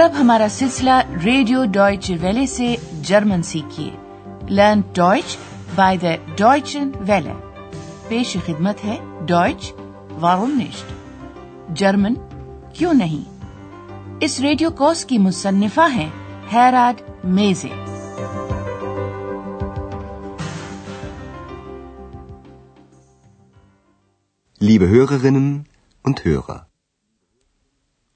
اور اب ہمارا سلسلہ ریڈیو ڈوائچ ویلے سے German سیکھیے۔ Learn Deutsche by the Deutsche Welle. پیش خدمت ہے ڈوائچ وارونسٹ جرمن کیوں نہیں؟ اس ریڈیو کوس کی مصنفہ ہیں Herod Meese. Liebe Hörerinnen und Hörer.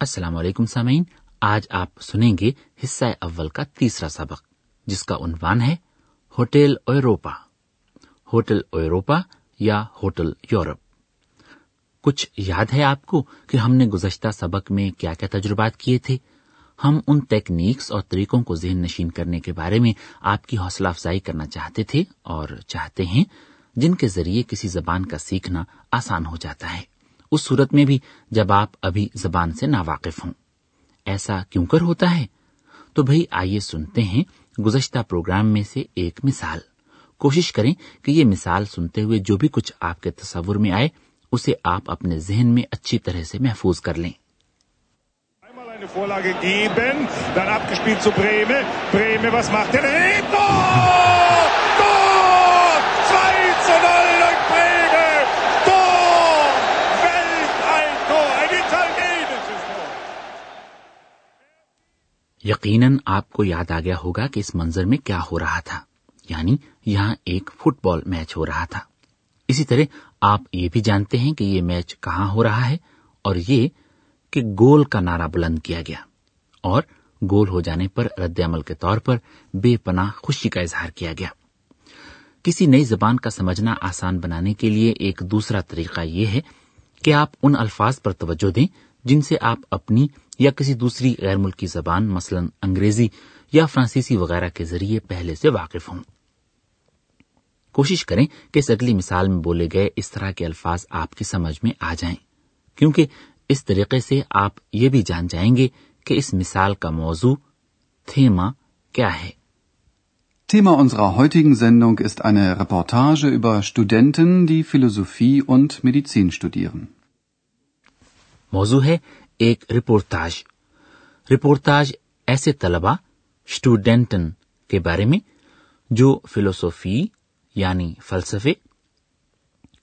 السلام علیکم سامعین۔ آج آپ سنیں گے حصہ اول کا تیسرا سبق، جس کا عنوان ہے ہوٹل اوروپا ہوٹل اوروپا یا ہوٹل یورپ۔ کچھ یاد ہے آپ کو کہ ہم نے گزشتہ سبق میں کیا کیا تجربات کیے تھے؟ ہم ان تکنیکس اور طریقوں کو ذہن نشین کرنے کے بارے میں آپ کی حوصلہ افزائی کرنا چاہتے تھے اور چاہتے ہیں جن کے ذریعے کسی زبان کا سیکھنا آسان ہو جاتا ہے۔ اس صورت میں بھی جب آپ ابھی زبان سے ناواقف ہوں۔ ایسا کیوں کر ہوتا ہے تو بھائی آئیے سنتے ہیں گزشتہ پروگرام میں سے ایک مثال کوشش کریں کہ یہ مثال سنتے ہوئے جو بھی کچھ آپ کے تصور میں آئے اسے آپ اپنے ذہن میں اچھی طرح سے محفوظ کر لیں Vorlage geben, dann abgespielt zu Breme. Breme, was macht der? Tor! یقیناً آپ کو یاد آ گیا ہوگا کہ اس منظر میں کیا ہو رہا تھا یعنی یہاں ایک فٹ بال میچ ہو رہا تھا۔ اسی طرح آپ یہ بھی جانتے ہیں کہ یہ میچ کہاں ہو رہا ہے اور یہ کہ گول کا نعرہ بلند کیا گیا اور گول ہو جانے پر رد عمل کے طور پر بے پناہ خوشی کا اظہار کیا گیا۔ کسی نئی زبان کا سمجھنا آسان بنانے کے لیے ایک دوسرا طریقہ یہ ہے کہ آپ ان الفاظ پر توجہ دیں جن سے آپ اپنی یا کسی دوسری غیر ملکی زبان مثلا انگریزی یا فرانسیسی وغیرہ کے ذریعے پہلے سے واقف ہوں کوشش کریں کہ اس اگلی مثال میں بولے گئے اس طرح کے الفاظ آپ کی سمجھ میں آ جائیں کیونکہ اس طریقے سے آپ یہ بھی جان جائیں گے کہ اس مثال کا موضوع تھیما کیا ہے Thema unserer heutigen Sendung ist eine Reportage über Studenten, die Philosophie und Medizin studieren. موضوع ہے ایک رپورتاج۔ رپورتاج ایسے طلبہ اسٹوڈینٹن کے بارے میں، جو فلوسوفی یعنی فلسفے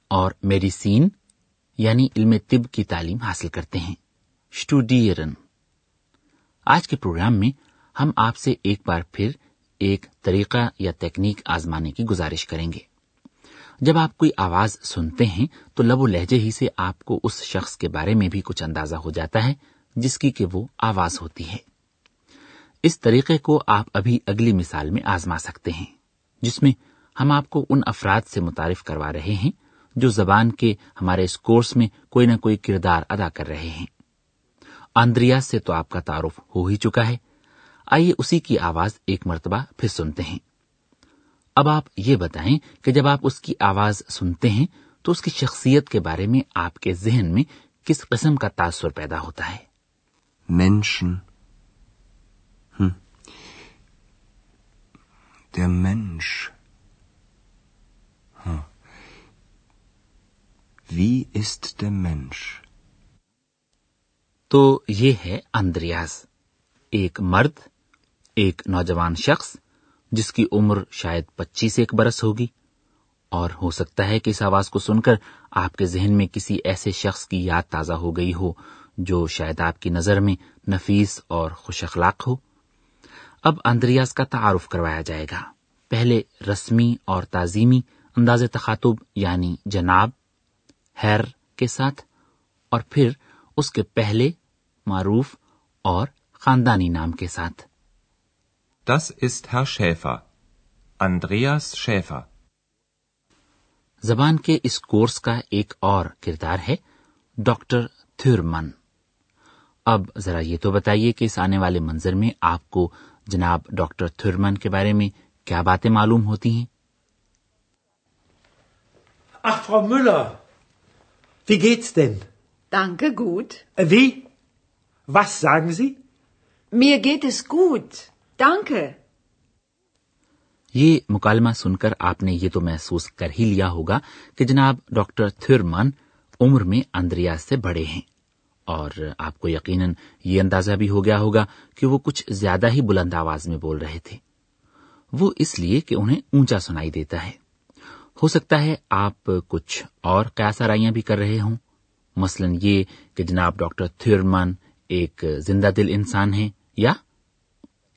اور میڈیسین یعنی علم طب کی تعلیم حاصل کرتے ہیں۔ اسٹوڈیرن آج کے پروگرام میں ہم آپ سے ایک بار پھر ایک طریقہ یا تکنیک آزمانے کی گزارش کریں گے۔ جب آپ کوئی آواز سنتے ہیں تو لب و لہجے ہی سے آپ کو اس شخص کے بارے میں بھی کچھ اندازہ ہو جاتا ہے، جس کی کہ وہ آواز ہوتی ہے۔ اس طریقے کو آپ ابھی اگلی مثال میں آزما سکتے ہیں، جس میں ہم آپ کو ان افراد سے متعارف کروا رہے ہیں جو زبان کے ہمارے اس کورس میں کوئی نہ کوئی کردار ادا کر رہے ہیں۔ آندریا سے تو آپ کا تعارف ہو ہی چکا ہے۔ آئیے اسی کی آواز ایک مرتبہ پھر سنتے ہیں۔ اب آپ یہ بتائیں کہ جب آپ اس کی آواز سنتے ہیں تو اس کی شخصیت کے بارے میں آپ کے ذہن میں کس قسم کا تاثر پیدا ہوتا ہے Menschen. Hm. Der Mensch. Hm. Wie ist der Mensch? تو یہ ہے اندریاز ایک مرد ایک نوجوان شخص جس کی عمر شاید پچیس ایک برس ہوگی۔ اور ہو سکتا ہے کہ اس آواز کو سن کر آپ کے ذہن میں کسی ایسے شخص کی یاد تازہ ہو گئی ہو جو شاید آپ کی نظر میں نفیس اور خوش اخلاق ہو۔ اب اندریاز کا تعارف کروایا جائے گا۔ پہلے رسمی اور تعظیمی انداز تخاتب یعنی جناب ہیر کے ساتھ، اور پھر اس کے پہلے معروف اور خاندانی نام کے ساتھ۔ Das ist Herr Schäfer. Andreas Schäfer. زبان کے اس کورس کا ایک اور کردار ہے ڈاکٹر تھرمن اب ذرا یہ تو بتائیے کہ اس آنے والے منظر میں آپ کو جناب ڈاکٹر تھرمن کے بارے میں کیا باتیں معلوم ہوتی ہیں Ach, Frau Müller, wie geht's denn? Danke, gut. Wie? Was sagen Sie? Mir geht es gut. یہ مکالمہ سن کر آپ نے یہ تو محسوس کر ہی لیا ہوگا کہ جناب ڈاکٹر تھرمن عمر میں اندریاز سے بڑے ہیں اور آپ کو یقیناً یہ اندازہ بھی ہو گیا ہوگا کہ وہ کچھ زیادہ ہی بلند آواز میں بول رہے تھے۔ وہ اس لیے کہ انہیں اونچا سنائی دیتا ہے۔ ہو سکتا ہے آپ کچھ اور قیاس آرائیاں بھی کر رہے ہوں۔ مثلاً یہ کہ جناب ڈاکٹر تھرمن ایک زندہ دل انسان ہیں یا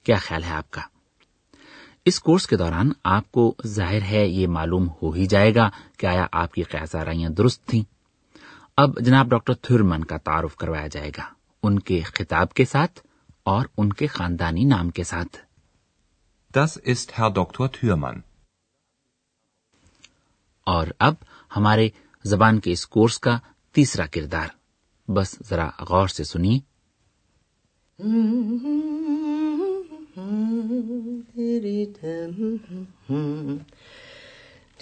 کیا خیال ہے آپ کا؟ اس کورس کے دوران آپ کو ظاہر ہے یہ معلوم ہو ہی جائے گا کہ آیا آپ کی قیاس آرائیاں درست تھیں۔ اب جناب ڈاکٹر تھرمن کا تعارف کروایا جائے گا ان کے خطاب کے ساتھ اور ان کے خاندانی نام کے ساتھ۔ Das ist Herr Dr. Thürmann. اور اب ہمارے زبان کے اس کورس کا تیسرا کردار۔ بس ذرا غور سے سنیے۔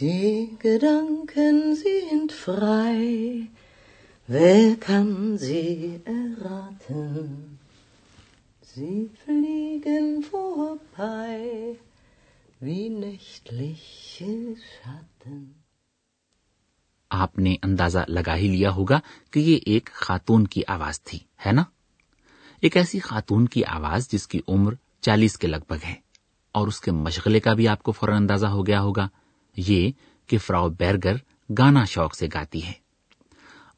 Die Gedanken sind frei. Wer kann sie erraten? Sie fliegen vorbei wie nächtliche Schatten. آپ نے اندازہ لگا ہی لیا ہوگا کہ یہ ایک خاتون کی آواز تھی ہے نا ایک ایسی خاتون کی آواز جس کی عمر چالیس کے لگ بھگ ہے اور اس کے مشغلے کا بھی آپ کو فوراً اندازہ ہو گیا ہوگا۔ یہ کہ فراو بیرگر گانا شوق سے گاتی ہے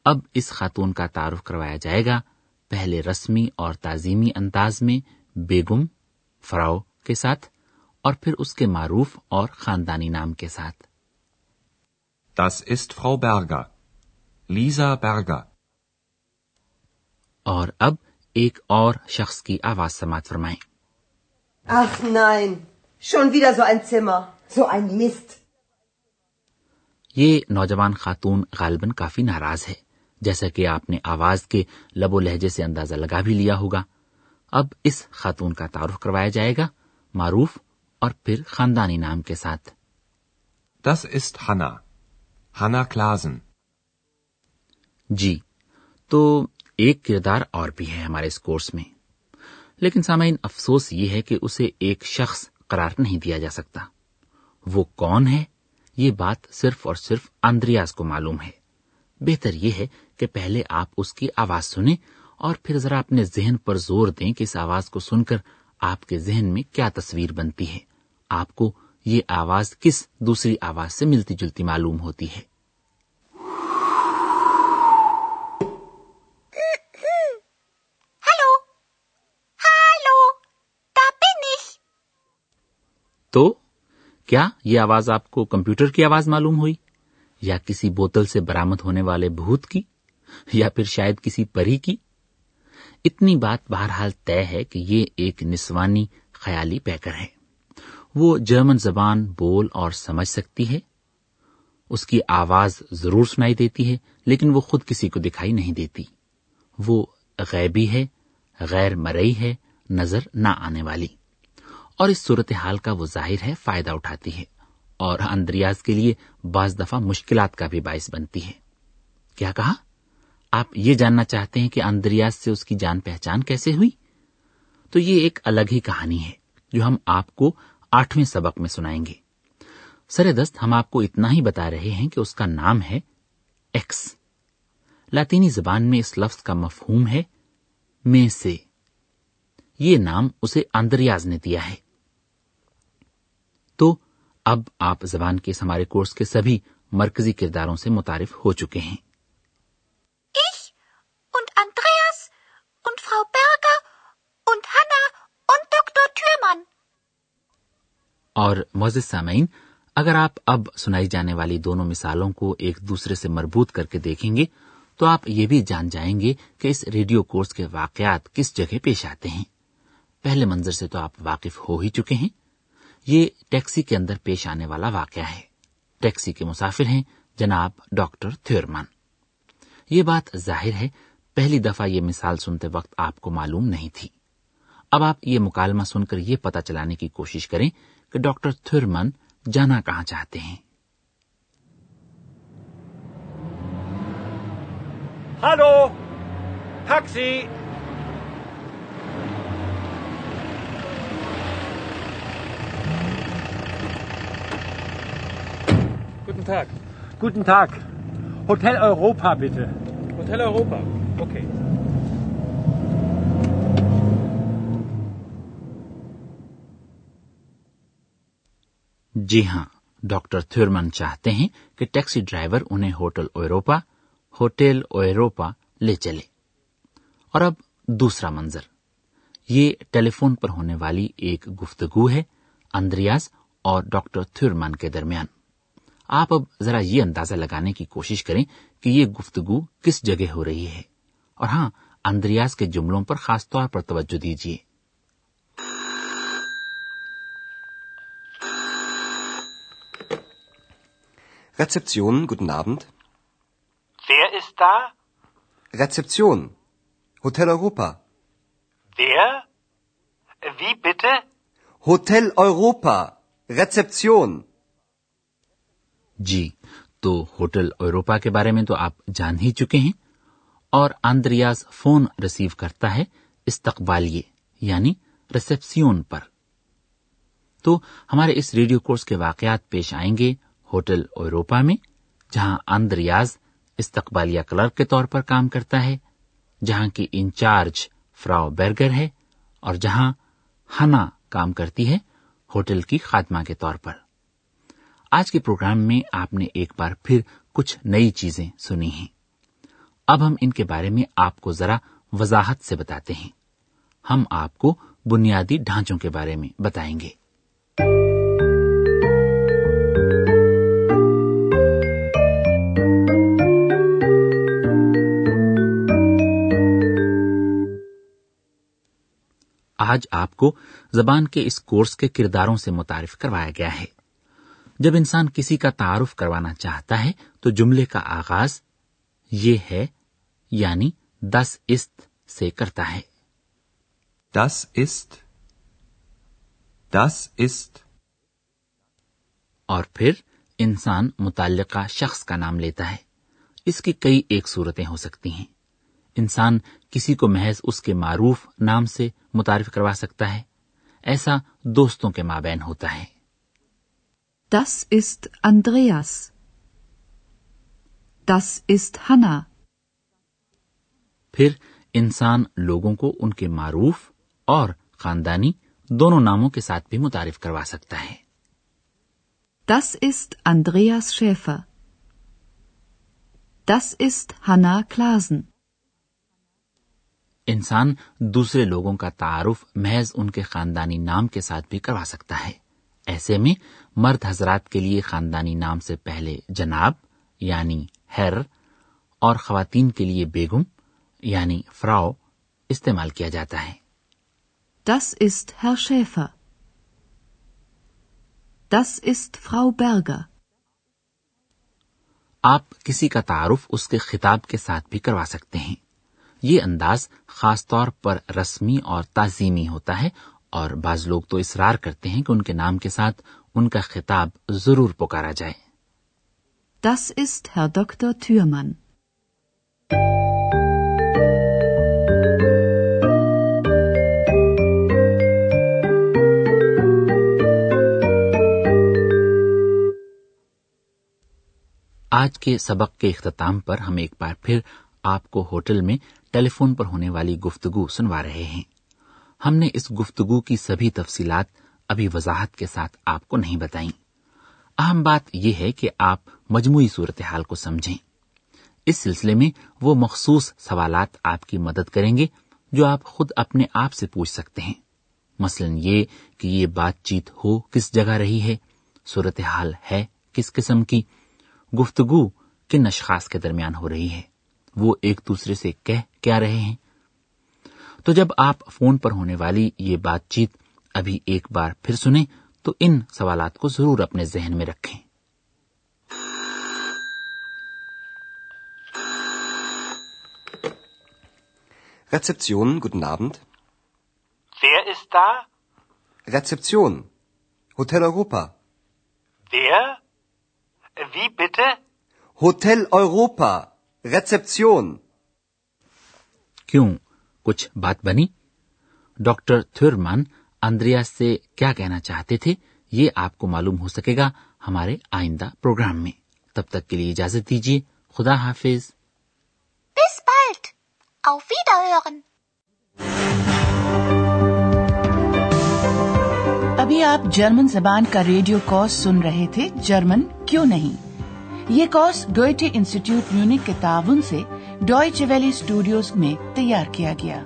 اب اس خاتون کا تعارف کروایا جائے گا پہلے رسمی اور تعظیمی انداز میں بیگم فراو کے ساتھ اور پھر اس کے معروف اور خاندانی نام کے ساتھ۔ Das ist Frau Berger. Lisa Berger. اور اب ایک اور شخص کی آواز سماعت فرمائیں۔ Ach nein, schon wieder so ein Zimmer, so ein Mist. یہ نوجوان خاتون غالباً کافی ناراض ہے جیسا کہ آپ نے آواز کے لب و لہجے سے اندازہ لگا بھی لیا ہوگا اب اس خاتون کا تعارف کروایا جائے گا معروف اور پھر خاندانی نام کے ساتھ Das ist Hannah. Hannah Klasen. جی تو ایک کردار اور بھی ہے ہمارے اس کورس میں لیکن سامعین، افسوس یہ ہے کہ اسے ایک شخص قرار نہیں دیا جا سکتا۔ وہ کون ہے؟ یہ بات صرف اور صرف اندریاز کو معلوم ہے۔ بہتر یہ ہے کہ پہلے آپ اس کی آواز سنیں اور پھر ذرا اپنے ذہن پر زور دیں کہ اس آواز کو سن کر آپ کے ذہن میں کیا تصویر بنتی ہے۔ آپ کو یہ آواز کس دوسری آواز سے ملتی جلتی معلوم ہوتی ہے؟ تو کیا یہ آواز آپ کو کمپیوٹر کی آواز معلوم ہوئی؟ یا کسی بوتل سے برامد ہونے والے بھوت کی؟ یا پھر شاید کسی پری کی؟ اتنی بات بہرحال طے ہے کہ یہ ایک نسوانی خیالی پیکر ہے۔ وہ جرمن زبان بول اور سمجھ سکتی ہے۔ اس کی آواز ضرور سنائی دیتی ہے، لیکن وہ خود کسی کو دکھائی نہیں دیتی۔ وہ غیبی ہے، غیر مرئی ہے، نظر نہ آنے والی۔ اور اس صورتحال کا وہ ظاہر ہے، فائدہ اٹھاتی ہے اور اندریاز کے لیے بعض دفعہ مشکلات کا بھی باعث بنتی ہے کیا کہا؟ آپ یہ جاننا چاہتے ہیں کہ اندریاز سے اس کی جان پہچان کیسے ہوئی؟ تو یہ ایک الگ ہی کہانی ہے جو ہم آپ کو آٹھویں سبق میں سنائیں گے۔ سر دست ہم آپ کو اتنا ہی بتا رہے ہیں کہ اس کا نام ہے ایکس۔ لاطینی زبان میں اس لفظ کا مفہوم ہے میں سے۔ یہ نام اسے اندریاز نے دیا ہے۔ تو اب آپ زبان کے اس ہمارے کورس کے سبھی مرکزی کرداروں سے متعارف ہو چکے ہیں. اور معزز سامعین اگر آپ اب سنائی جانے والی دونوں مثالوں کو ایک دوسرے سے مربوط کر کے دیکھیں گے تو آپ یہ بھی جان جائیں گے کہ اس ریڈیو کورس کے واقعات کس جگہ پیش آتے ہیں۔ پہلے منظر سے تو آپ واقف ہو ہی چکے ہیں۔ یہ ٹیکسی کے اندر پیش آنے والا واقعہ ہے ٹیکسی کے مسافر ہیں جناب ڈاکٹر تھیورمان یہ بات ظاہر ہے، پہلی دفعہ یہ مثال سنتے وقت آپ کو معلوم نہیں تھی اب آپ یہ مکالمہ سن کر یہ پتا چلانے کی کوشش کریں کہ ڈاکٹر تھرمن جانا کہاں چاہتے ہیں Hallo? Taxi? Guten Tag. Guten Tag. Hotel Europa, bitte. Hotel Europa. Okay. جی ہاں ڈاکٹر تھورمن چاہتے ہیں کہ ٹیکسی ڈرائیور انہیں ہوٹل اوروپا ہوٹل اوروپا لے چلے اور اب دوسرا منظر یہ ٹیلی فون پر ہونے والی ایک گفتگو ہے اندریاز اور ڈاکٹر تھورمن کے درمیان آپ اب ذرا یہ اندازہ لگانے کی کوشش کریں کہ یہ گفتگو کس جگہ ہو رہی ہے اور ہاں اندریاز کے جملوں پر خاص طور پر توجہ دیجیے Rezeption, guten Abend. Wer ist da? Rezeption, Hotel Europa. Wer? Wie bitte? Hotel Europa, Rezeption. جی تو ہوٹل اوروپا کے بارے میں تو آپ جان ہی چکے ہیں۔ اور آندریاز فون ریسیو کرتا ہے استقبالیے یعنی ریسپسیون پر۔ تو ہمارے اس ریڈیو کورس کے واقعات پیش آئیں گے ہوٹل اوروپا میں، جہاں آندریاز استقبالیہ کلرک کے طور پر کام کرتا ہے، جہاں کی انچارج فراو برگر ہے، اور جہاں ہنا کام کرتی ہے ہوٹل کی خاتمہ کے طور پر۔ آج کے پروگرام میں آپ نے ایک بار پھر کچھ نئی چیزیں سنی ہیں۔ اب ہم ان کے بارے میں آپ کو ذرا وضاحت سے بتاتے ہیں۔ ہم آپ کو بنیادی ڈھانچوں کے بارے میں بتائیں گے۔ آج آپ کو زبان کے اس کورس کے کرداروں سے متعارف کروایا گیا ہے۔ جب انسان کسی کا تعارف کروانا چاہتا ہے تو جملے کا آغاز یہ ہے یعنی دس است سے کرتا ہے۔ دس است۔ دس است۔ اور پھر انسان متعلقہ شخص کا نام لیتا ہے۔ اس کی کئی ایک صورتیں ہو سکتی ہیں۔ انسان کسی کو محض اس کے معروف نام سے متعارف کروا سکتا ہے۔ ایسا دوستوں کے مابین ہوتا ہے۔ Das ist Andreas. Das ist Hanna. پھر انسان لوگوں کو ان کے معروف اور خاندانی دونوں ناموں کے ساتھ بھی متعارف کروا سکتا ہے Das ist Andreas Schäfer. Das ist Hanna Klasen. انسان دوسرے لوگوں کا تعارف محض ان کے خاندانی نام کے ساتھ بھی کروا سکتا ہے ایسے میں مرد حضرات کے لیے خاندانی نام سے پہلے جناب یعنی ہیر اور خواتین کے لیے بیگم یعنی فراؤ استعمال کیا جاتا ہے Das ist Herr Schäfer. Das ist Frau Berger. آپ کسی کا تعارف اس کے خطاب کے ساتھ بھی کروا سکتے ہیں یہ انداز خاص طور پر رسمی اور تعظیمی ہوتا ہے اور بعض لوگ تو اصرار کرتے ہیں کہ ان کے نام کے ساتھ ان کا خطاب ضرور پکارا جائے Das ist Herr Dr. Thürmann. آج کے سبق کے اختتام پر ہم ایک بار پھر آپ کو ہوٹل میں ٹیلی فون پر ہونے والی گفتگو سنوا رہے ہیں ہم نے اس گفتگو کی سبھی تفصیلات ابھی وضاحت کے ساتھ آپ کو نہیں بتائیں۔ اہم بات یہ ہے کہ آپ مجموعی صورتحال کو سمجھیں۔ اس سلسلے میں وہ مخصوص سوالات آپ کی مدد کریں گے جو آپ خود اپنے آپ سے پوچھ سکتے ہیں۔ مثلا یہ کہ یہ بات چیت ہو کس جگہ رہی ہے، صورتحال ہے کس قسم کی، گفتگو کن اشخاص کے درمیان ہو رہی ہے، وہ ایک دوسرے سے کہہ کیا رہے ہیں تو جب آپ فون پر ہونے والی یہ بات چیت ابھی ایک بار پھر سنیں تو ان سوالات کو ضرور اپنے ذہن میں رکھیں Rezeption, guten Abend. Wer ist da? Rezeption, Hotel Europa. Wer? Wie bitte? Hotel Europa, Rezeption. کیوں کچھ بات بنی؟ ڈاکٹر تھورمان اندریا سے کیا کہنا چاہتے تھے یہ آپ کو معلوم ہو سکے گا ہمارے آئندہ پروگرام میں۔ تب تک کے لیے اجازت دیجیے۔ خدا حافظ۔ ابھی آپ جرمن زبان کا ریڈیو کورس سن رہے تھے۔ جرمن کیوں نہیں؟ یہ کورس ڈوئٹے انسٹیٹیوٹ میونک کے تعاون سے ڈوائچ ویلی اسٹوڈیوز میں تیار کیا گیا۔